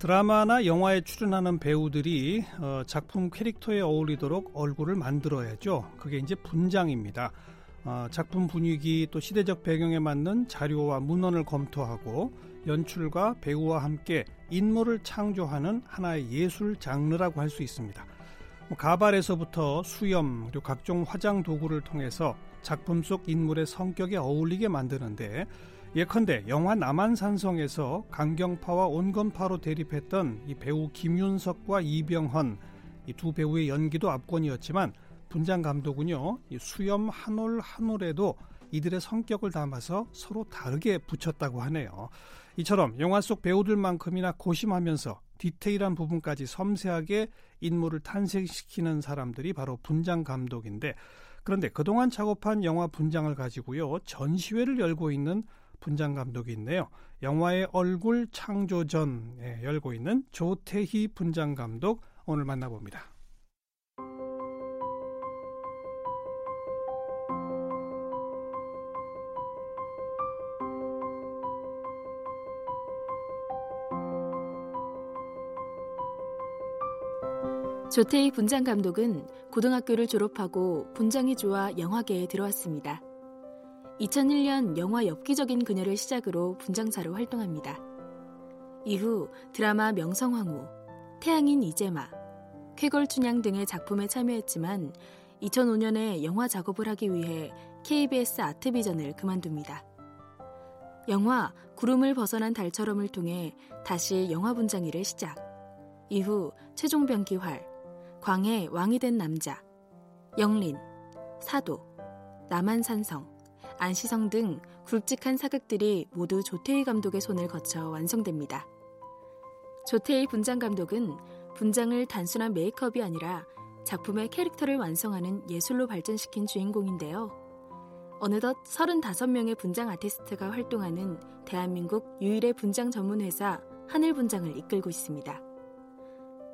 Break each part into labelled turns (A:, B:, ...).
A: 드라마나 영화에 출연하는 배우들이 어, 작품 캐릭터에 어울리도록 얼굴을 만들어야죠. 그게 이제 분장입니다. 어, 작품 분위기 또 시대적 배경에 맞는 자료와 문헌을 검토하고 연출과 배우와 함께 인물을 창조하는 하나의 예술 장르라고 할 수 있습니다. 뭐 가발에서부터 수염 그리고 각종 화장 도구를 통해서 작품 속 인물의 성격에 어울리게 만드는데 예컨대 영화 남한산성에서 강경파와 온건파로 대립했던 이 배우 김윤석과 이병헌 이 두 배우의 연기도 압권이었지만 분장 감독은요 이 수염 한 올 한 올에도 이들의 성격을 담아서 서로 다르게 붙였다고 하네요. 이처럼 영화 속 배우들만큼이나 고심하면서 디테일한 부분까지 섬세하게 인물을 탄생시키는 사람들이 바로 분장 감독인데 그런데 그동안 작업한 영화 분장을 가지고요 전시회를 열고 있는 분장 감독이 있네요. 영화의 얼굴 창조전에 열고 있는 조태희 분장 감독 오늘 만나봅니다.
B: 조태희 분장 감독은 고등학교를 졸업하고 분장이 좋아 영화계에 들어왔습니다. 2001년 영화 엽기적인 그녀를 시작으로 분장사로 활동합니다. 이후 드라마 명성황후, 태양인 이재마, 쾌걸춘향 등의 작품에 참여했지만 2005년에 영화 작업을 하기 위해 KBS 아트비전을 그만둡니다. 영화 구름을 벗어난 달처럼을 통해 다시 영화 분장 일을 시작. 이후 최종병기활, 광해 왕이 된 남자, 영린, 사도, 남한산성, 안시성 등 굵직한 사극들이 모두 조태희 감독의 손을 거쳐 완성됩니다. 조태희 분장 감독은 분장을 단순한 메이크업이 아니라 작품의 캐릭터를 완성하는 예술로 발전시킨 주인공인데요. 어느덧 35명의 분장 아티스트가 활동하는 대한민국 유일의 분장 전문 회사 하늘분장을 이끌고 있습니다.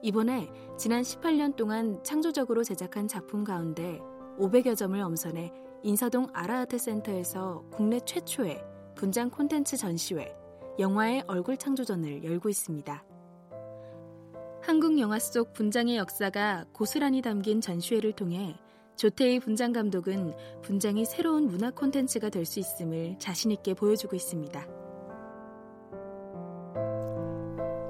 B: 이번에 지난 18년 동안 창조적으로 제작한 작품 가운데 500여 점을 엄선해 인사동 아라아트 센터에서 국내 최초의 분장 콘텐츠 전시회 영화의 얼굴 창조전을 열고 있습니다. 한국 영화 속 분장의 역사가 고스란히 담긴 전시회를 통해 조태희 분장 감독은 분장이 새로운 문화 콘텐츠가 될 수 있음을 자신있게 보여주고 있습니다.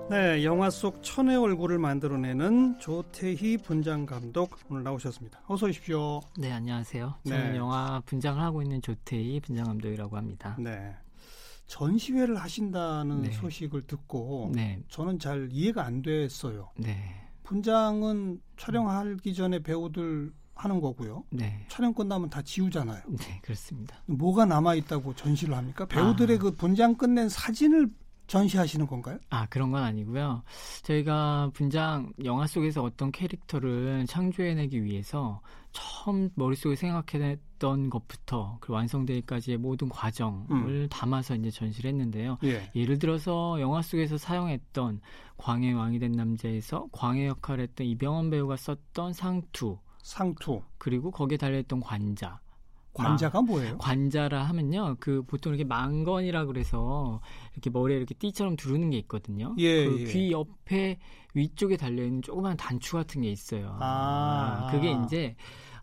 A: 네, 영화 속 천의 얼굴을 만들어내는 조태희 분장 감독 오늘 나오셨습니다. 어서 오십시오.
C: 네, 안녕하세요. 저는
A: 네.
C: 영화 분장을 하고 있는 조태희 분장 감독이라고 합니다.
A: 네. 전시회를 하신다는
C: 네.
A: 소식을 듣고
C: 네,
A: 저는 잘 이해가 안 됐어요.
C: 네,
A: 분장은 촬영하기 전에 배우들 하는 거고요.
C: 네,
A: 촬영 끝나면 다 지우잖아요.
C: 네, 그렇습니다.
A: 뭐가 남아 있다고 전시를 합니까? 배우들의
C: 아.
A: 그 분장 끝낸 사진을 전시하시는 건가요?
C: 아, 그런 건 아니고요. 저희가 분장 영화 속에서 어떤 캐릭터를 창조해내기 위해서 처음 머릿속에 생각해냈던 것부터 그 완성되기까지의 모든 과정을
A: 음.
C: 담아서 이제 전시를 했는데요.
A: 예.
C: 예를 들어서 영화 속에서 사용했던 광해 왕이 된 남자에서 광해 역할을 했던 이병헌 배우가 썼던 상투
A: 상투.
C: 그리고 거기에 달려있던 관자
A: 관자가 뭐예요?
C: 관자라 하면요, 그 보통 이렇게 망건이라 그래서 이렇게 머리에 이렇게 띠처럼 두르는 게 있거든요.
A: 예,
C: 그
A: 예.
C: 귀 옆에 위쪽에 달려 있는 조그만 단추 같은 게 있어요.
A: 아.
C: 그게 이제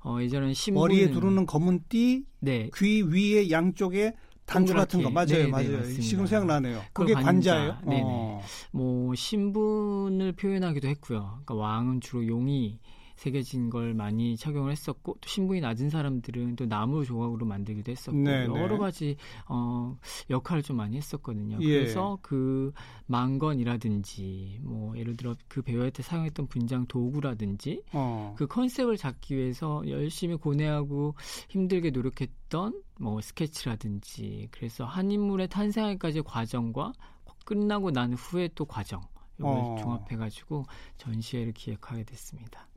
C: 어 예전에 신문
A: 머리에 두르는 검은 띠,
C: 네,
A: 귀 위에 양쪽에 단추 같은 거 맞아요,
C: 네, 네,
A: 맞아요.
C: 맞습니다.
A: 지금 생각나네요.
C: 그
A: 그게
C: 관자.
A: 관자예요.
C: 네네.
A: 어.
C: 뭐 신분을 표현하기도 했고요. 그러니까 왕은 주로 용이 새겨진 걸 많이 착용을 했었고 또 신분이 낮은 사람들은 또 나무 조각으로 만들기도 했었고
A: 네, 네.
C: 여러 가지 어 역할을 좀 많이 했었거든요.
A: 예.
C: 그래서 그 망건이라든지 뭐 예를 들어 그 배우한테 사용했던 분장 도구라든지
A: 어.
C: 그 컨셉을 잡기 위해서 열심히 고뇌하고 힘들게 노력했던 뭐 스케치라든지 그래서 한 인물의 탄생하기까지의 과정과 끝나고 난 후에 또 과정 이걸
A: 어.
C: 종합해가지고 전시회를 기획하게 됐습니다.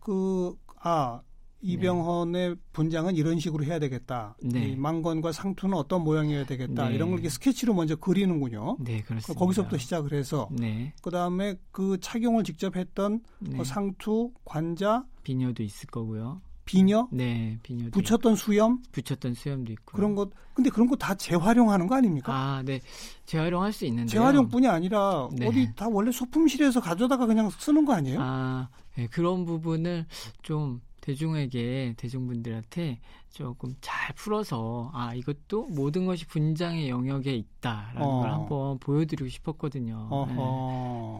A: 그, 아, 이병헌의 네. 분장은 이런 식으로 해야 되겠다. 네. 망건과 상투는 어떤 모양이어야 되겠다. 네. 이런 걸 이렇게 스케치로 먼저 그리는군요.
C: 네, 그렇습니다.
A: 거기서부터 시작을 해서 네. 그다음에 그 착용을 직접 했던 네. 뭐 상투, 관자,
C: 비녀도 있을 거고요.
A: 비녀?
C: 네, 비녀.
A: 붙였던 수염?
C: 붙였던 수염도 있고.
A: 그런 것. 근데 그런 거 다 재활용하는 거 아닙니까?
C: 아, 네. 재활용할 수 있는데.
A: 재활용뿐이 아니라 네. 어디 다 원래 소품실에서 가져다가 그냥 쓰는 거 아니에요?
C: 아, 네, 그런 부분을 좀 대중에게 대중분들한테 조금 잘 풀어서 아 이것도 모든 것이 분장의 영역에 있다라는 어. 걸 한번 보여드리고 싶었거든요. 네.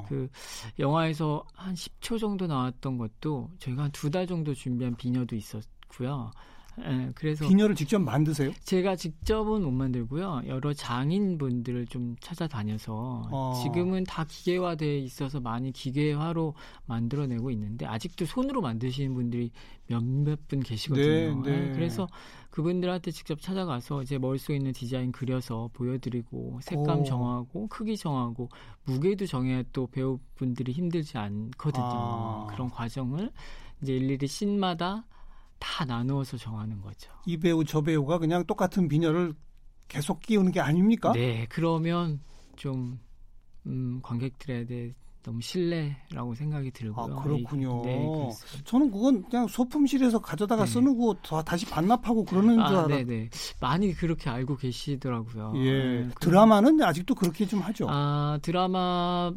C: 그 영화에서 한 10초 정도 나왔던 것도 저희가 한 두 달 정도 준비한 비녀도 있었고요. 예, 그래서
A: 비녀를 직접 만드세요?
C: 제가 직접은 못 만들고요. 여러 장인분들을 좀 찾아다녀서 어. 지금은 다 기계화돼 있어서 많이 기계화로 만들어내고 있는데 아직도 손으로 만드시는 분들이 몇몇 분 계시거든요. 네, 네. 예, 그래서 그분들한테 직접 찾아가서 이제 머릿속에 있는 디자인 그려서 보여드리고 색감 오. 정하고 크기 정하고 무게도 정해야 또 배우분들이 힘들지 않거든요. 아. 그런 과정을 이제 일일이 씬마다 다 나누어서 정하는 거죠.
A: 이 배우 저 배우가 그냥 똑같은 비녀를 계속 끼우는 게 아닙니까?
C: 네, 그러면 좀 음, 관객들에 너무 신뢰라고 생각이 들고요.
A: 아, 그렇군요. 네, 저는 그건 그냥 소품실에서 가져다가 네. 쓰는 거 다시 반납하고 그러는 아, 줄 알았. 네네.
C: 많이 그렇게 알고 계시더라고요.
A: 예. 네, 드라마는 아직도 그렇게 좀 하죠.
C: 아, 드라마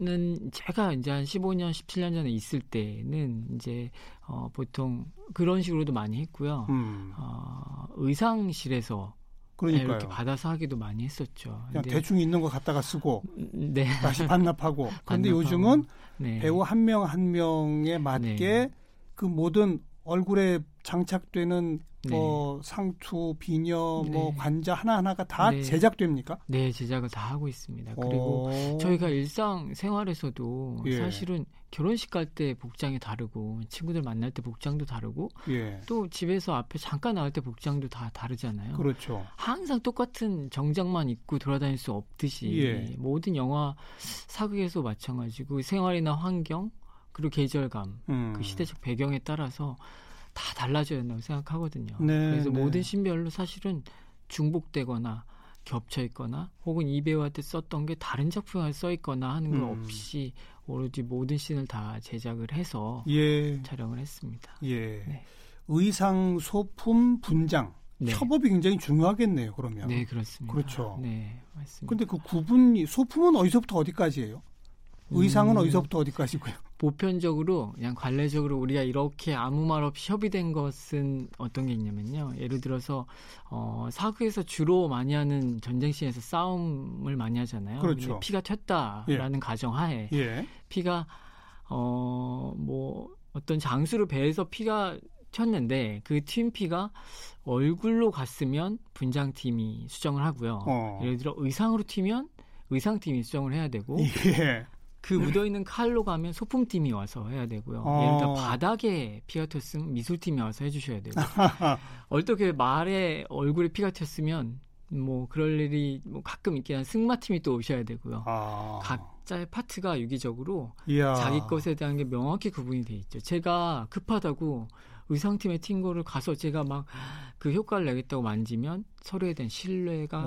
C: 는 제가 이제 한 15년, 17년 전에 있을 때는 이제 어 보통 그런 식으로도 많이 했고요. 음. 어, 의상실에서 그러니까요. 이렇게 받아서 하기도 많이 했었죠.
A: 그냥 대충 있는 거 갖다가 쓰고 네. 다시 반납하고. 그런데 요즘은 네. 배우 한 명한 한 명에 맞게 네. 그 모든 얼굴에 장착되는 네. 뭐 상투, 비녀, 뭐 네. 뭐 관자 하나 하나가 다 네. 제작됩니까?
C: 네, 제작을 다 하고 있습니다. 그리고 오. 저희가 일상 생활에서도 예. 사실은 결혼식 갈 때 복장이 다르고 친구들 만날 때 복장도 다르고 예. 또 집에서 앞에 잠깐 나올 때 복장도 다 다르잖아요.
A: 그렇죠.
C: 항상 똑같은 정장만 입고 돌아다닐 수 없듯이 예. 모든 영화 사극에서 마찬가지고 생활이나 환경 그리고 계절감, 음. 그 시대적 배경에 따라서 다 달라져야 한다고 생각하거든요. 네, 그래서 네. 모든 신별로 사실은 중복되거나 겹쳐 있거나 혹은 이 배우한테 썼던 게 다른 작품에 써 있거나 하는 거 음. 없이 오로지 모든 씬을 다 제작을 해서 예. 촬영을 했습니다.
A: 예. 네. 의상, 소품, 분장 네. 협업이 굉장히 중요하겠네요. 그러면.
C: 네, 그렇습니다.
A: 그렇죠.
C: 네, 맞습니다.
A: 근데 그 구분이 소품은 어디서부터 어디까지예요? 의상은 음, 어디서부터 어디까지고요?
C: 보편적으로 그냥 관례적으로 우리가 이렇게 아무 말 없이 협의된 것은 어떤 게 있냐면요. 예를 들어서 어, 사극에서 주로 많이 하는 전쟁씬에서 싸움을 많이 하잖아요.
A: 그렇죠.
C: 피가 튀었다라는 예. 가정하에 예. 피가 어 뭐 어떤 장수를 배에서 피가 튀었는데 그 튄 피가 얼굴로 갔으면 분장팀이 수정을 하고요. 어. 예를 들어 의상으로 튀면 의상팀이 수정을 해야 되고 예. 그 묻어있는 칼로 가면 소품팀이 와서 해야 되고요. 어. 예를 들어 바닥에 피가 튀었으면 미술팀이 와서 해주셔야 되고 어떻게 말에 얼굴에 피가 튀었으면 뭐 그럴 일이 뭐 가끔 있긴 한 승마팀이 또 오셔야 되고요. 아. 각자의 파트가 유기적으로 이야. 자기 것에 대한 게 명확히 구분이 돼 있죠. 제가 급하다고 의상팀의 팅거를 가서 제가 막 그 효과를 내겠다고 만지면 서로에 대한 신뢰가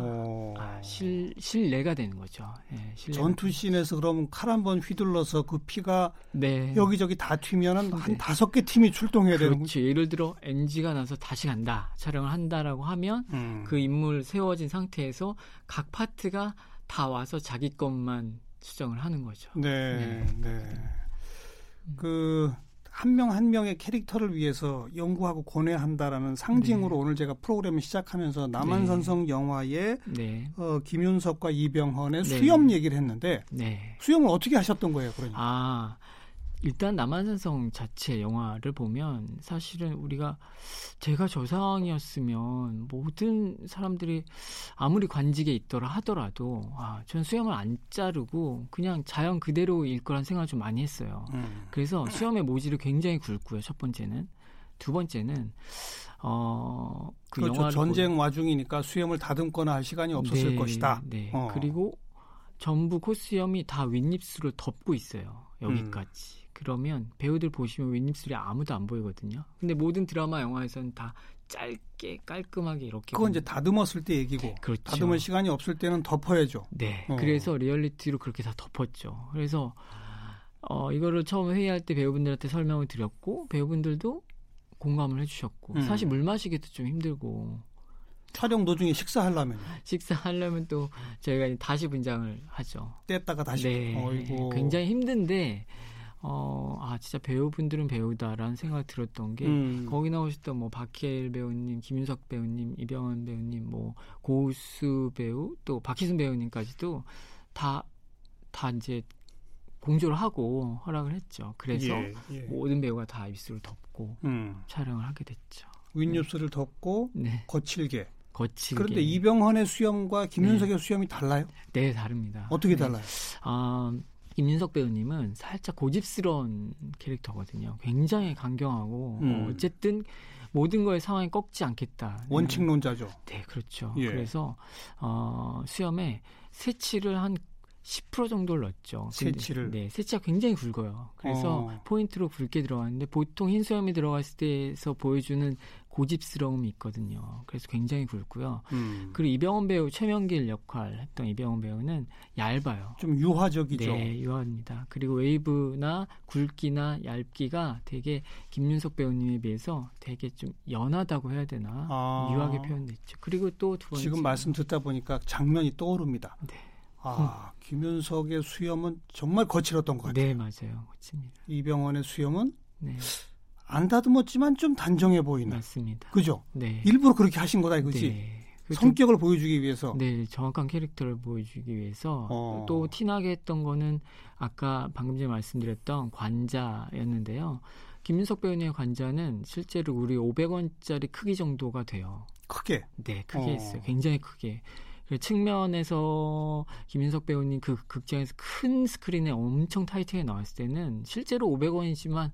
C: 아, 실, 신뢰가 되는 거죠. 예,
A: 전투 씬에서 그러면 칼 한 번 휘둘러서 그 피가 네. 여기저기 다 튀면은 네. 한 다섯 개 팀이 출동해야
C: 그렇죠.
A: 되는
C: 거죠. 예를 들어 NG가 나서 다시 간다 촬영을 한다라고 하면 음. 그 인물 세워진 상태에서 각 파트가 다 와서 자기 것만 수정을 하는 거죠.
A: 네, 네. 네. 그 한 명 한 명의 캐릭터를 위해서 연구하고 고뇌한다라는 상징으로 네. 오늘 제가 프로그램을 시작하면서 남한산성 네. 영화의 네. 어, 김윤석과 이병헌의 네. 수염 얘기를 했는데 네. 수염을 어떻게 하셨던 거예요, 그러니까?
C: 아, 일단 남한산성 자체 영화를 보면 사실은 우리가 제가 저 상황이었으면 모든 사람들이 아무리 관직에 있더라 하더라도 아, 전 수염을 안 자르고 그냥 자연 그대로일 거란 생각을 좀 많이 했어요. 음. 그래서 수염의 모지를 굉장히 굵고요. 첫 번째는 두 번째는 어,
A: 그 그렇죠. 전쟁 보... 와중이니까 수염을 다듬거나 할 시간이 없었을
C: 네,
A: 것이다.
C: 네. 어. 그리고 전부 코수염이 다 윗입술을 덮고 있어요. 여기까지. 음. 그러면 배우들 보시면 윗입술이 아무도 안 보이거든요. 근데 모든 드라마 영화에서는 다 짧게 깔끔하게 이렇게
A: 그건 이제 다듬었을 때 얘기고 그렇죠. 다듬을 시간이 없을 때는 덮어야죠.
C: 네. 어. 그래서 리얼리티로 그렇게 다 덮었죠. 그래서 어 이거를 처음 회의할 때 배우분들한테 설명을 드렸고 배우분들도 공감을 해 주셨고 음. 사실 물 마시기도 좀 힘들고
A: 촬영 도중에 식사하려면
C: 식사하려면 또 저희가 다시 분장을 하죠.
A: 뗐다가 다시.
C: 네. 어이고. 굉장히 힘든데 어, 아, 진짜 배우분들은 배우다라는 생각이 들었던 게, 음. 거기 나오셨던 뭐, 박해일 배우님, 김윤석 배우님, 이병헌 배우님, 뭐, 고우수 배우, 또 박희순 배우님까지도 다, 다 이제 공조를 하고 허락을 했죠. 그래서 예, 예. 모든 배우가 다 입술을 덮고 음. 촬영을 하게 됐죠.
A: 윗입술을 네. 덮고 네. 거칠게.
C: 거칠게.
A: 그런데 이병헌의 수염과 김윤석의 네. 수염이 달라요?
C: 네, 다릅니다.
A: 어떻게 네. 달라요?
C: 아, 김윤석 배우님은 살짝 고집스러운 캐릭터거든요. 굉장히 강경하고 음. 어, 어쨌든 모든 거에 상황이 꺾지 않겠다.
A: 원칙론자죠.
C: 네, 그렇죠. 예. 그래서 어, 수염에 새치를 한 10% 정도를 넣었죠.
A: 새치를.
C: 네, 새치가 굉장히 굵어요. 그래서 어. 포인트로 굵게 들어갔는데 보통 흰 수염이 들어갔을 때에서 보여주는 고집스러움이 있거든요. 그래서 굉장히 굵고요. 음. 그리고 이병헌 배우 최명길 역할 했던 이병헌 배우는 얇아요.
A: 좀 유화적이죠.
C: 네, 유화입니다. 그리고 웨이브나 굵기나 얇기가 되게 김윤석 배우님에 비해서 되게 좀 연하다고 해야 되나 아. 유하게 표현됐죠. 그리고 또 두 번째
A: 지금 말씀 듣다 보니까 장면이 떠오릅니다.
C: 네.
A: 아, 음. 김윤석의 수염은 정말 거칠었던 것 같아요.
C: 네, 맞아요. 거칩니다.
A: 이병헌의 수염은 네. 안 다듬었지만 좀 단정해 보이는.
C: 맞습니다.
A: 그죠?
C: 네.
A: 일부러 그렇게 하신 거다 이거지. 네. 그 성격을 보여주기 위해서.
C: 네, 정확한 캐릭터를 보여주기 위해서 어. 또 티나게 했던 거는 아까 방금 전에 말씀드렸던 관자였는데요. 김윤석 배우님의 관자는 실제로 우리 500원짜리 크기 정도가 돼요.
A: 크게?
C: 네, 크게 어. 했어요. 굉장히 크게. 그 측면에서 김윤석 배우님 그 극장에서 큰 스크린에 엄청 타이트하게 나왔을 때는 실제로 500원이지만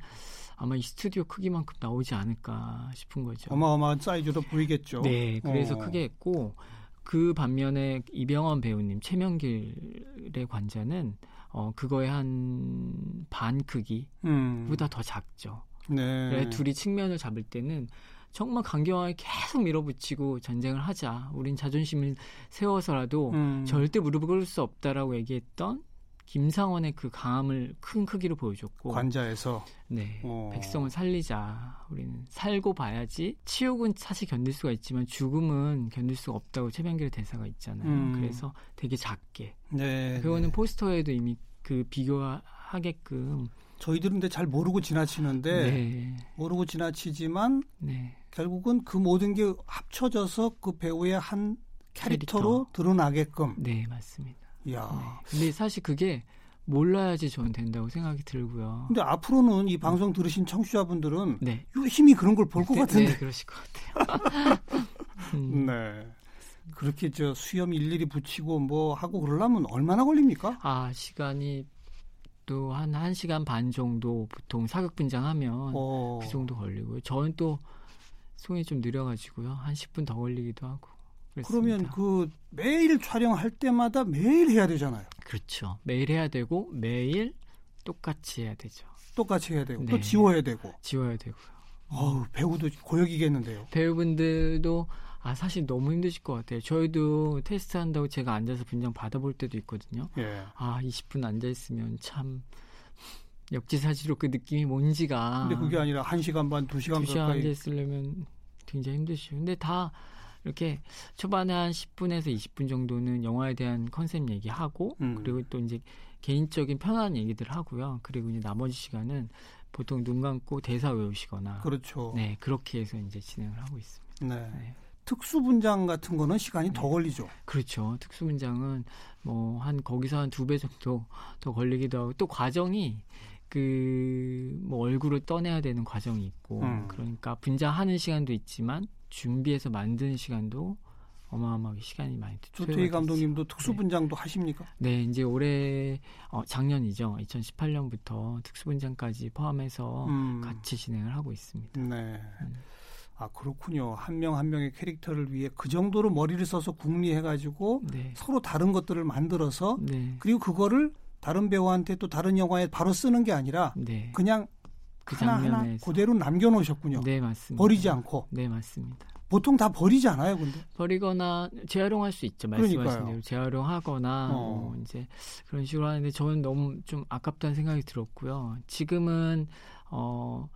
C: 아마 이 스튜디오 크기만큼 나오지 않을까 싶은 거죠.
A: 어마어마한 사이즈도 보이겠죠.
C: 네, 그래서 어. 크게 했고 그 반면에 이병헌 배우님 최명길의 관자는 어 그거의 한 반 크기보다 음. 더 작죠. 네. 둘이 측면을 잡을 때는 정말 강경하게 계속 밀어붙이고 전쟁을 하자. 우린 자존심을 세워서라도 음. 절대 무릎을 꿇을 수 없다라고 얘기했던 김상원의 그 강함을 큰 크기로 보여줬고
A: 관자에서
C: 네 어. 백성을 살리자 우리는 살고 봐야지 치욕은 사실 견딜 수가 있지만 죽음은 견딜 수가 없다고 최명길의 대사가 있잖아요 음. 그래서 되게 작게 네, 그거는 네. 포스터에도 이미 그 비교하게끔
A: 저희들은 근데 잘 모르고 지나치는데 네. 모르고 지나치지만 네. 결국은 그 모든 게 합쳐져서 그 배우의 한 캐릭터로 캐릭터. 드러나게끔
C: 네 맞습니다
A: 야. 네.
C: 근데 사실 그게 몰라야지 저는 된다고 생각이 들고요.
A: 근데 앞으로는 이 방송 들으신 청취자분들은 네. 힘이 그런 걸 볼것 네, 같은데.
C: 네, 그러실 것 같아요.
A: 음. 네. 그렇게 저 수염 일일이 붙이고 뭐 하고 그러려면 얼마나 걸립니까?
C: 아, 시간이 또 한 1시간 반 정도 보통 사극 분장하면 어. 그 정도 걸리고요. 저는 또 손이 좀 느려가지고요. 한 10분 더 걸리기도 하고.
A: 그러면 그 매일 촬영할 때마다 매일 해야 되잖아요.
C: 그렇죠. 매일 해야 되고 매일 똑같이 해야 되죠.
A: 똑같이 해야 되고 네. 또 지워야 되고.
C: 지워야 되고요.
A: 어우, 배우도 고역이겠는데요.
C: 배우분들도 아 사실 너무 힘드실 것 같아요. 저희도 테스트 한다고 제가 앉아서 분장 받아볼 때도 있거든요. 예. 아 20분 앉아 있으면 참 역지사지로 그 느낌이 뭔지가.
A: 근데 그게 아니라 1 시간 반, 2 시간, 2시간 가까이
C: 앉아 있으려면 굉장히 힘드시죠. 근데 다 이렇게 초반에 한 10분에서 20분 정도는 영화에 대한 컨셉 얘기하고 음. 그리고 또 이제 개인적인 편안한 얘기들 하고요. 그리고 이제 나머지 시간은 보통 눈 감고 대사 외우시거나
A: 그렇죠.
C: 네 그렇게 해서 이제 진행을 하고 있습니다. 네. 네.
A: 특수 분장 같은 거는 시간이 네. 더 걸리죠.
C: 그렇죠. 특수 분장은 뭐 한 거기서 한 두 배 정도 더 걸리기도 하고 또 과정이 그 뭐 얼굴을 떠내야 되는 과정이 있고 음. 그러니까 분장하는 시간도 있지만 준비해서 만드는 시간도 어마어마하게 시간이 많이.
A: 조태희 감독님도 특수분장도 네. 하십니까?
C: 네, 이제 올해 어, 작년이죠. 2018년부터 특수분장까지 포함해서 음. 같이 진행을 하고 있습니다.
A: 네. 음. 아 그렇군요. 한 명한 한 명의 캐릭터를 위해 그 정도로 머리를 써서 궁리해가지고 네. 서로 다른 것들을 만들어서 네. 그리고 그거를 다른 배우한테 또 다른 영화에 바로 쓰는 게 아니라
C: 네.
A: 그냥
C: 그
A: 하나하나
C: 장면에서
A: 그대로 남겨놓으셨군요.
C: 네 맞습니다.
A: 버리지 않고.
C: 네 맞습니다.
A: 보통 다 버리지 않아요, 근데?
C: 버리거나 재활용할 수 있죠. 말씀하신. 대로 재활용하거나
A: 어.
C: 뭐 이제 그런 식으로 하는데 저는 너무 좀 아깝다는 생각이 들었고요. 지금은 어.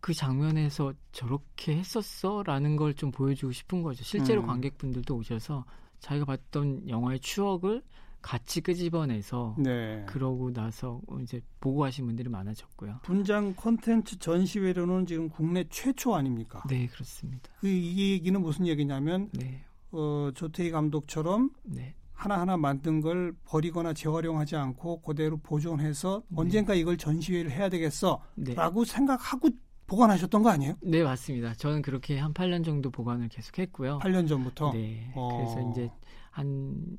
C: 그 장면에서 저렇게 했었어라는 걸 좀 보여주고 싶은 거죠. 실제로
A: 음.
C: 관객분들도 오셔서 자기가 봤던 영화의 추억을 같이 끄집어내서
A: 네.
C: 그러고 나서 이제 보고 가신 분들이 많아졌고요.
A: 분장 콘텐츠 전시회로는 지금 국내 최초 아닙니까?
C: 네, 그렇습니다.
A: 그 이 얘기는 무슨 얘기냐면
C: 네,
A: 어, 조태희 감독처럼
C: 네,
A: 하나하나 만든 걸 버리거나 재활용하지 않고 그대로 보존해서 언젠가 이걸 전시회를 해야 되겠어라고
C: 네.
A: 생각하고 보관하셨던 거 아니에요?
C: 네, 맞습니다. 저는 그렇게 한 8년 정도 보관을 계속 했고요.
A: 8년 전부터.
C: 네.
A: 어.
C: 그래서 이제 한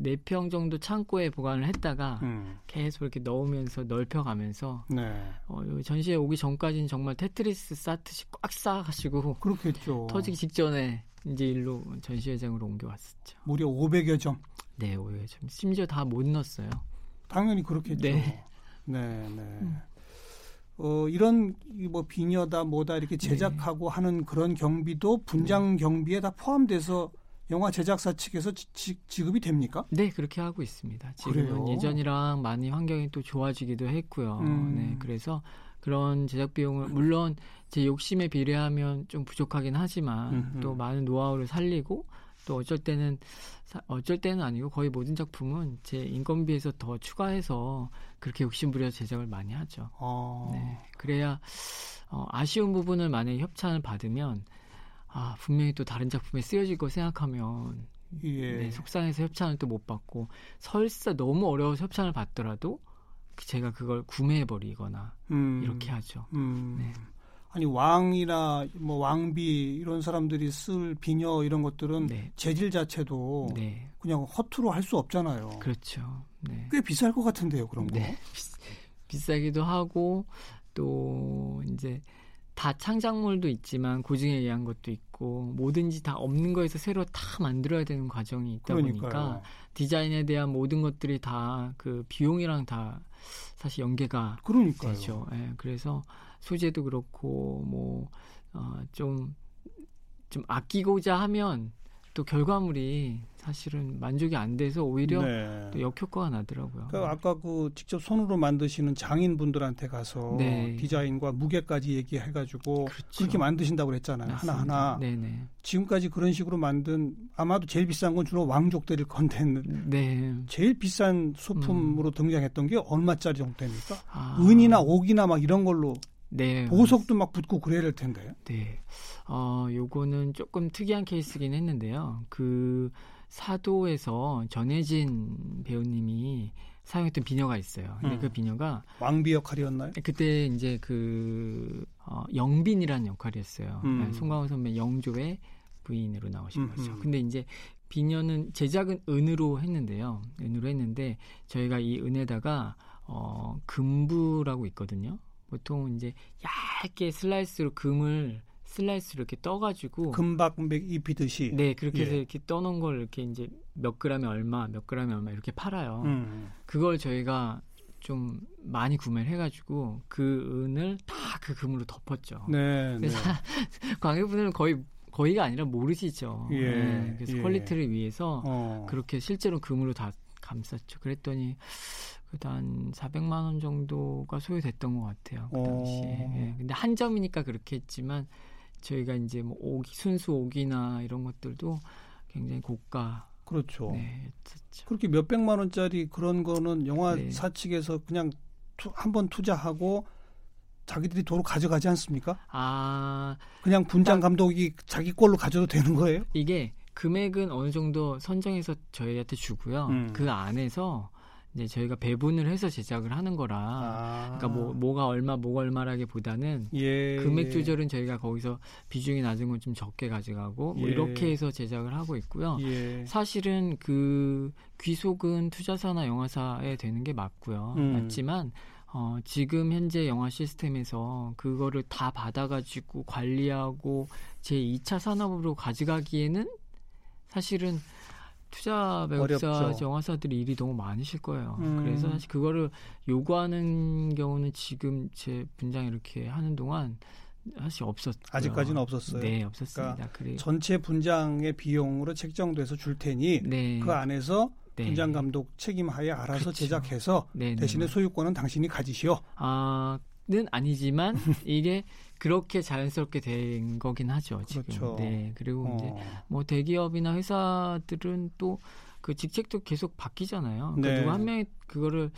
C: 4평 정도 창고에 보관을 했다가
A: 음,
C: 계속 이렇게 넣으면서 넓혀가면서 어,
A: 네.
C: 요 전시회 오기 전까지는 정말 테트리스 쌓듯이 꽉 쌓아가지고
A: 그렇겠죠.
C: 터지기 직전에 이제 일로 전시회장으로 옮겨왔었죠.
A: 무려 500여 점.
C: 네, 오히려 좀 심지어 다 못 넣었어요.
A: 당연히 그렇겠죠.
C: 네.
A: 네, 네.
C: 음.
A: 어, 이런 이뭐 비녀다 뭐다 이렇게
C: 네.
A: 제작하고 하는 그런 경비도 분장 경비에 다 포함돼서 영화 제작사 측에서 지, 급이 됩니까?
C: 네, 그렇게 하고 있습니다. 지금은
A: 그래요?
C: 예전이랑 많이 환경이 또 좋아지기도 했고요.
A: 음.
C: 네, 그래서 그런 제작 비용을 물론 제 욕심에 비례하면 좀 부족하긴 하지만
A: 음흠.
C: 또 많은 노하우를 살리고 또 어쩔 때는 사- 어쩔 때는 아니고 거의 모든 작품은 제 인건비에서 더 추가해서 그렇게 욕심부려 제작을 많이 하죠.
A: 어,
C: 네, 그래야 어, 아쉬운 부분을 만약에 협찬을 받으면 아 분명히 또 다른 작품에 쓰여질 거 생각하면
A: 예.
C: 네, 속상해서 협찬을 또 못 받고 설사 너무 어려워서 협찬을 받더라도 제가 그걸 구매해 버리거나
A: 음,
C: 이렇게 하죠.
A: 음.
C: 네.
A: 아니 왕이나 뭐 왕비 이런 사람들이 쓸 비녀 이런 것들은
C: 네.
A: 재질 자체도
C: 네,
A: 그냥 허투루 할 수 없잖아요.
C: 그렇죠. 네,
A: 꽤 비쌀 것 같은데요, 그런 거.
C: 네. 비싸기도 하고 또 이제 다 창작물도 있지만 고증에 의한 것도 있고 뭐든지 다 없는 거에서 새로 다 만들어야 되는 과정이 있다
A: 그러니까요.
C: 보니까 디자인에 대한 모든 것들이 다 그 비용이랑 다 사실 연계가
A: 그러니까요.
C: 되죠. 예, 그래서 소재도 그렇고 뭐, 뭐좀 좀 아끼고자 하면 또 결과물이 사실은 만족이 안 돼서 오히려
A: 네.
C: 또 역효과가 나더라고요.
A: 그러니까 아까 그 직접 손으로 만드시는 장인분들한테 가서
C: 네.
A: 디자인과 무게까지 얘기해가지고
C: 그렇죠.
A: 그렇게 만드신다고 그랬잖아요.
C: 맞습니다.
A: 하나하나.
C: 네네.
A: 지금까지 그런 식으로 만든 아마도 제일 비싼 건 주로 왕족들일 건데
C: 네.
A: 제일 비싼 소품으로 등장했던 게 얼마짜리 정도 됩니까?
C: 아,
A: 은이나 옥이나 막 이런 걸로
C: 네.
A: 보석도 막 붙고 그래야 될 텐데.
C: 네. 어, 요거는 조금 특이한 케이스긴 했는데요. 그 사도에서 전혜진 배우님이 사용했던 비녀가 있어요. 근데
A: 음.
C: 그 비녀가
A: 왕비 역할이었나요?
C: 그때 이제 그 어, 영빈이라는 역할이었어요.
A: 음.
C: 네, 송강호 선배 영조의 부인으로 나오신
A: 음흠.
C: 거죠. 근데 이제 비녀는 제작은 은으로 했는데요. 은으로 했는데 저희가 이 은에다가 어, 금부라고 있거든요. 보통 이제 얇게 슬라이스로 금을 슬라이스로 이렇게 떠가지고
A: 금박 입히듯이.
C: 네 그렇게 해서
A: 예.
C: 이렇게 떠놓은 걸 이렇게 이제 몇 그램에 얼마, 몇 그램에 얼마 이렇게 팔아요.
A: 음.
C: 그걸 저희가 좀 많이 구매를 해가지고 그 은을 다 그 금으로 덮었죠.
A: 네. 네.
C: 그래서 관객분들은 거의 거의가 아니라 모르시죠.
A: 예,
C: 네, 그래서
A: 예.
C: quality를 위해서
A: 어.
C: 그렇게 실제로 금으로 다 감쌌죠. 그랬더니 그 한 400만 원 정도가 소요됐던 것 같아요. 그
A: 어.
C: 당시에. 예. 근데 한 점이니까 그렇게 했지만 저희가 이제 뭐 옥이, 순수 옥이나 이런 것들도 굉장히 고가
A: 그렇죠.
C: 네, 했었죠.
A: 그렇게 몇 백만 원짜리 그런 거는 영화사
C: 네.
A: 측에서 그냥 한 번 투자하고 자기들이 도로 가져가지 않습니까?
C: 아
A: 그냥 분장 감독이 자기 걸로 가져도 되는 거예요?
C: 이게 금액은 어느 정도 선정해서 저희한테 주고요.
A: 음.
C: 그 안에서 이제 저희가 배분을 해서 제작을 하는 거라.
A: 아.
C: 그러니까 뭐 뭐가 얼마 뭐가 얼마라기보다는
A: 예,
C: 금액
A: 예.
C: 조절은 저희가 거기서 비중이 낮은 건 좀 적게 가져가고 뭐
A: 예.
C: 이렇게 해서 제작을 하고 있고요.
A: 예.
C: 사실은 그 귀속은 투자사나 영화사에 되는 게 맞고요.
A: 음.
C: 맞지만 어, 지금 현재 영화 시스템에서 그거를 다 받아가지고 관리하고 제 2차 산업으로 가져가기에는 사실은 투자
A: 어렵죠.
C: 영화사들이 일이 너무 많으실 거예요.
A: 음.
C: 그래서 사실 그거를 요구하는 경우는 지금 제 분장 이렇게 하는 동안 사실 없었고요.
A: 아직까지는 없었어요.
C: 네, 없었습니다.
A: 그러니까
C: 그래
A: 전체 분장의 비용으로 책정돼서 줄 테니
C: 네,
A: 그 안에서
C: 네.
A: 분장 감독 책임하에 알아서
C: 그렇죠.
A: 제작해서
C: 네, 네,
A: 대신에
C: 네.
A: 소유권은 당신이 가지시오.
C: 아 는 아니지만 이게 그렇게 자연스럽게 된 거긴 하죠. 지금.
A: 그렇죠.
C: 네, 그리고 이제
A: 어.
C: 뭐 대기업이나 회사들은 또 그 직책도 계속 바뀌잖아요. 그러니까
A: 네.
C: 누구 한 명이 그거를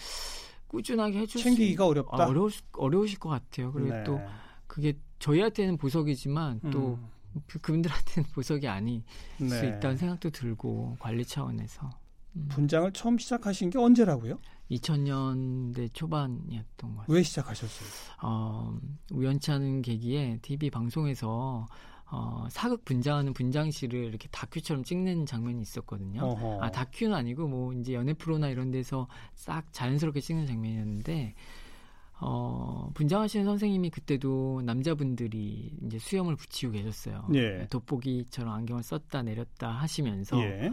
C: 꾸준하게 해줄
A: 챙기기가
C: 수
A: 어렵다.
C: 아, 어려우 어려우실 것 같아요. 그리고
A: 네.
C: 또 그게 저희한테는 보석이지만 또
A: 음.
C: 그, 그분들한테는 보석이 아닐 수
A: 네.
C: 있다는 생각도 들고 관리 차원에서 음.
A: 분장을 처음 시작하신 게 언제라고요?
C: 2000년대 초반이었던 것 같아요.
A: 왜 시작하셨어요?
C: 어, 우연치 않은 계기에 TV 방송에서 어, 사극 분장하는 분장실을 이렇게 다큐처럼 찍는 장면이 있었거든요.
A: 어허.
C: 아 다큐는 아니고 뭐 이제 연애 프로나 이런 데서 싹 자연스럽게 찍는 장면이었는데 어, 분장하시는 선생님이 그때도 남자분들이 이제 수염을 붙이고 계셨어요.
A: 예.
C: 돋보기처럼 안경을 썼다 내렸다 하시면서
A: 예.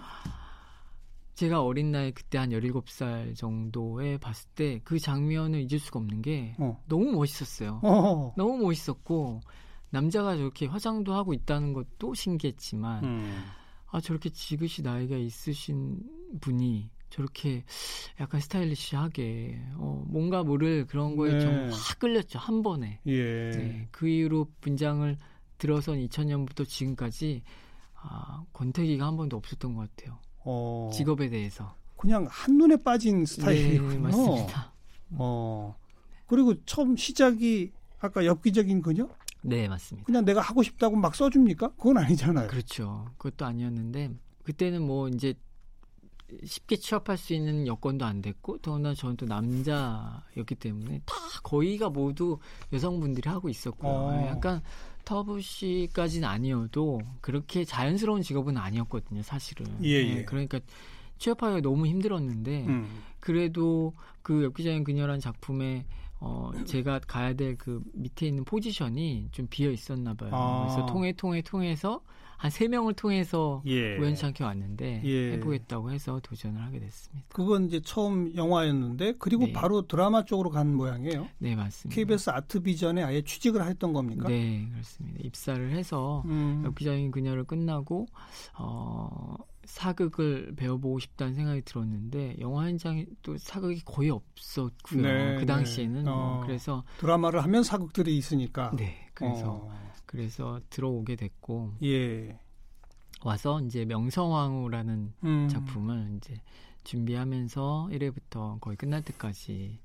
C: 제가 어린 나이 그때 한 17살 정도에 봤을 때 그 장면을 잊을 수가 없는 게
A: 어.
C: 너무 멋있었어요.
A: 어.
C: 너무 멋있었고 남자가 저렇게 화장도 하고 있다는 것도 신기했지만
A: 음.
C: 아 저렇게 지그시 나이가 있으신 분이 저렇게 약간 스타일리시하게 어, 뭔가 모를 그런 거에
A: 네.
C: 좀확 끌렸죠 한 번에
A: 예.
C: 네, 그 이후로 분장을 들어선 2000년부터 지금까지 아, 권태기가 한 번도 없었던 것 같아요
A: 어.
C: 직업에 대해서
A: 그냥 한눈에 빠진 스타일이군요.
C: 네, 맞습니다
A: 어. 그리고 처음 시작이 아까 엽기적인 그녀?
C: 네 맞습니다
A: 그냥 내가 하고 싶다고 막 써줍니까? 그건 아니잖아요.
C: 그렇죠. 그것도 아니었는데 그때는 뭐 이제 쉽게 취업할 수 있는 여건도 안 됐고 더구나 저는 또 남자였기 때문에 다 거의가 모두 여성분들이 하고 있었고요.
A: 어.
C: 약간 터부시까지는 아니어도 그렇게 자연스러운 직업은 아니었거든요, 사실은. 네,
A: 예, 예.
C: 그러니까 취업하기가 너무 힘들었는데
A: 음.
C: 그래도 그 엽기적인 그녀란 작품에 어 제가 가야 될 그 밑에 있는 포지션이 좀 비어 있었나 봐요.
A: 아.
C: 그래서 통해 통해 통해서 한 세 명을 통해서
A: 예.
C: 우연치 않게 왔는데
A: 예.
C: 해보겠다고 해서 도전을 하게 됐습니다.
A: 그건 이제 처음 영화였는데 그리고
C: 네.
A: 바로 드라마 쪽으로 간 모양이에요.
C: 네 맞습니다.
A: KBS 아트비전에 아예 취직을 했던 겁니까?
C: 네 그렇습니다. 입사를 해서
A: 음.
C: 엽기적인 그녀를 끝나고 어 사극을 배워보고 싶다는 생각이 들었는데 영화 현장에 또 사극이 거의 없었고요.
A: 네,
C: 그 당시에는
A: 네.
C: 뭐
A: 어.
C: 그래서
A: 드라마를 하면 사극들이 있으니까.
C: 네 그래서
A: 어.
C: 그래서 들어오게 됐고
A: 예.
C: 와서 이제 명성황후라는
A: 음.
C: 작품을 이제 준비하면서 1회부터 거의 끝날 때까지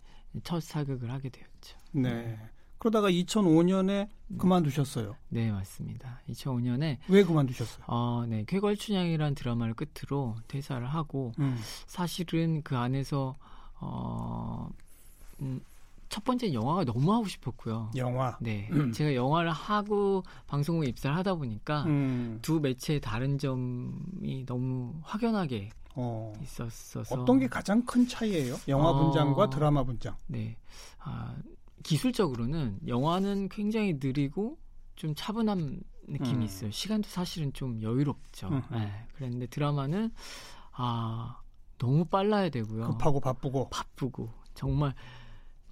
C: 첫 사극을 하게 되었죠.
A: 네. 그러다가 2005년에 그만두셨어요.
C: 네, 맞습니다. 2005년에
A: 왜 그만두셨어요?
C: 어, 네, 쾌걸춘향이라는 드라마를 끝으로 퇴사를 하고
A: 음.
C: 사실은 그 안에서 어, 음, 첫 번째 영화가 너무 하고 싶었고요.
A: 영화.
C: 네, 제가 영화를 하고 방송국에 입사를 하다 보니까
A: 음.
C: 두 매체의 다른 점이 너무 확연하게
A: 어.
C: 있었어서
A: 어떤 게 가장 큰 차이예요? 영화
C: 어.
A: 분장과 드라마 분장.
C: 네. 아, 기술적으로는 영화는 굉장히 느리고 좀 차분한 느낌이
A: 음.
C: 있어요. 시간도 사실은 좀 여유롭죠.
A: 음흠.
C: 네. 그랬는데 드라마는 아 너무 빨라야 되고요.
A: 급하고 바쁘고.
C: 바쁘고 정말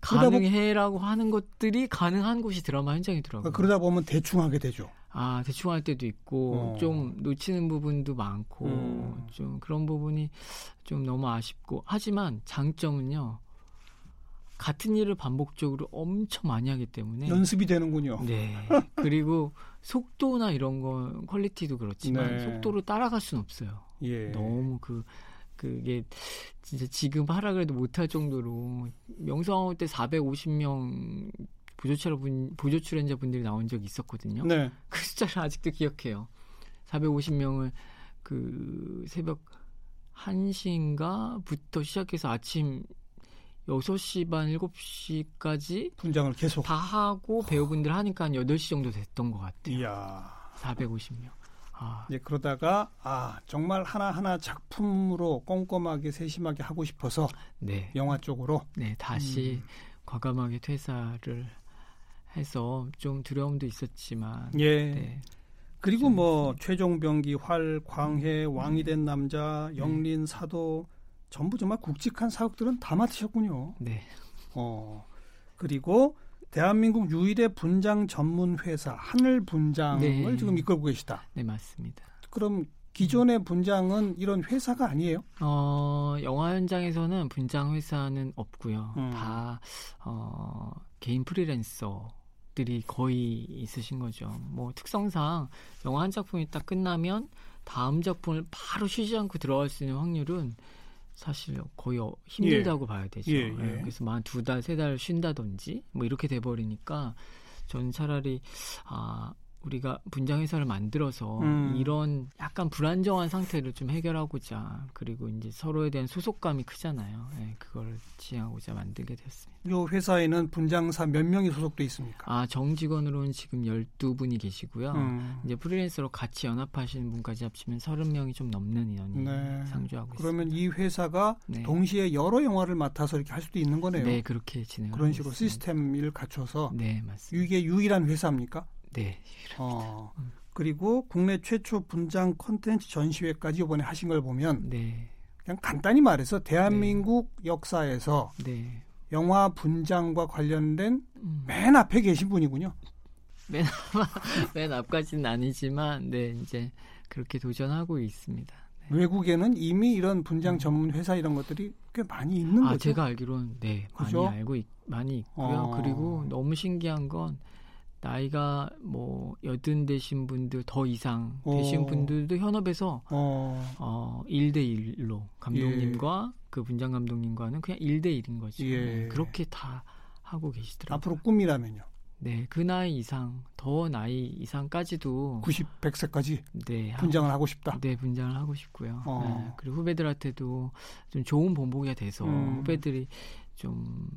C: 가능해라고 하는 것들이 가능한 곳이 드라마 현장이더라고요.
A: 그러다 보면 대충 하게 되죠.
C: 아 대충 할 때도 있고
A: 어.
C: 좀 놓치는 부분도 많고
A: 음.
C: 좀 그런 부분이 좀 너무 아쉽고 하지만 장점은요 같은 일을 반복적으로 엄청 많이 하기 때문에
A: 연습이 되는군요.
C: 네 그리고 속도나 이런 거 퀄리티도 그렇지만
A: 네.
C: 속도로 따라갈 수는 없어요
A: 예.
C: 너무 그 그게 진짜 지금 하라 그래도 못할 정도로 명성황후 때 450명 부조 출연 부조 출연자 분들이 나온 적이 있었거든요.
A: 네.
C: 그 숫자를 아직도 기억해요. 450명을 그 새벽 1시인가부터 시작해서 아침 6시 반 7시까지
A: 분장을 계속.
C: 다 하고 배우분들 하니까 한 8시 정도 됐던 것 같아요.
A: 이야.
C: 450명. 아,
A: 예, 그러다가 아 정말 하나 하나 작품으로 꼼꼼하게 세심하게 하고 싶어서
C: 네.
A: 영화 쪽으로.
C: 네, 다시
A: 음.
C: 과감하게 퇴사를 해서 좀 두려움도 있었지만
A: 예.
C: 네.
A: 그리고 뭐 최종병기, 활, 광해, 왕이 된 남자, 영린, 사도 전부 정말 굵직한 사극들은 다 맡으셨군요.
C: 네.
A: 어 그리고 대한민국 유일의 분장 전문 회사 하늘 분장을
C: 네.
A: 지금 이끌고 계시다.
C: 네, 맞습니다.
A: 그럼 기존의 분장은 이런 회사가 아니에요?
C: 어, 영화 현장에서는 분장 회사는 없고요.
A: 음.
C: 다 어, 개인 프리랜서 들이 거의 있으신 거죠. 뭐 특성상 영화 한 작품이 딱 끝나면 다음 작품을 바로 쉬지 않고 들어갈 수 있는 확률은 사실 거의 어- 힘들다고 봐야 되죠.
A: 예, 예.
C: 예, 그래서 만 두 달, 세 달 쉰다든지 뭐 이렇게 돼 버리니까 저는 차라리 아 우리가 분장 회사를 만들어서
A: 음.
C: 이런 약간 불안정한 상태를 좀 해결하고자 그리고 이제 서로에 대한 소속감이 크잖아요. 예, 그걸 지향하고자 만들게 됐습니다.
A: 이 회사에는 분장사 몇 명이 소속돼 있습니까?
C: 아 정직원으로는 지금 12분이 계시고요.
A: 음.
C: 이제 프리랜서로 같이 연합하시는 분까지 합치면 30명이 좀 넘는 인원이
A: 네.
C: 상주하고
A: 그러면 이 회사가
C: 네.
A: 동시에 여러 영화를 맡아서 이렇게 할 수도 있는 거네요.
C: 있습니다. 네, 그렇게 진행.
A: 그런 식으로 시스템을 갖춰서
C: 네, 맞습니다.
A: 이게 유일한 회사입니까?
C: 네,
A: 어.
C: 음.
A: 그리고 국내 최초 분장 콘텐츠 전시회까지 이번에 하신 걸 보면
C: 네,
A: 그냥 간단히 말해서 대한민국 역사에서
C: 네.
A: 영화 분장과 관련된
C: 음,
A: 맨 앞에 계신 분이군요.
C: 맨 앞까지는 아니지만, 네, 이제 그렇게 도전하고 있습니다.
A: 외국에는 이미 이런 분장 전문 회사 이런 것들이 꽤 많이 있는
C: 음. 아,
A: 거죠.
C: 제가 알기로는 네
A: 그죠?
C: 많이 알고 있, 많이 있고요.
A: 어.
C: 그리고 너무 신기한 건 나이가 뭐 여든 되신 분들 더 이상 되신
A: 어.
C: 분들도 현업에서
A: 어,
C: 어 1대 1로 감독님과 그 분장 감독님과는 그냥 1대 1인 거죠.
A: 예.
C: 네, 그렇게 다 하고 계시더라고요.
A: 앞으로 꿈이라면요.
C: 네, 그 나이 이상, 더 나이 이상까지도
A: 90, 100세까지
C: 네, 하고
A: 분장을 하고 싶다.
C: 네, 분장을 하고 싶고요.
A: 어.
C: 네, 그리고 후배들한테도 좀 좋은 본보기가 돼서
A: 음.
C: 후배들이 좀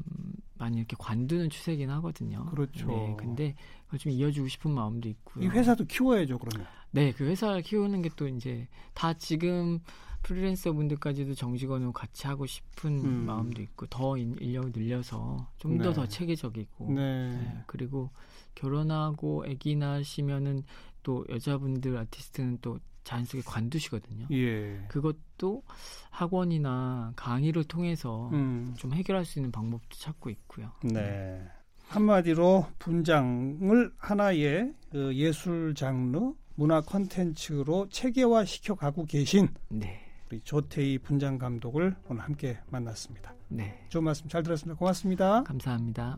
C: 많이 이렇게 관두는 추세긴 하거든요.
A: 그렇죠.
C: 네, 근데 그걸 좀 이어주고 싶은 마음도 있고요.
A: 이 회사도 키워야죠, 그러면.
C: 네, 그 회사를 키우는 게 또 이제 다 지금 프리랜서 분들까지도 정직원으로 같이 하고 싶은
A: 음.
C: 마음도 있고 더 인- 인력을 늘려서 좀더
A: 네.
C: 더 체계적이고
A: 네.
C: 네, 그리고 결혼하고 아기 낳으시면은 또 여자분들 아티스트는 또 자연스럽게 관두시거든요.
A: 예.
C: 그것도 학원이나 강의를 통해서
A: 음.
C: 좀 해결할 수 있는 방법도 찾고 있고요.
A: 네. 한마디로 분장을 하나의 그 예술 장르, 문화 콘텐츠로 체계화 시켜 가고 계신
C: 네.
A: 우리 조태희 분장 감독을 오늘 함께 만났습니다.
C: 네.
A: 좋은 말씀 잘 들었습니다. 고맙습니다.
C: 감사합니다.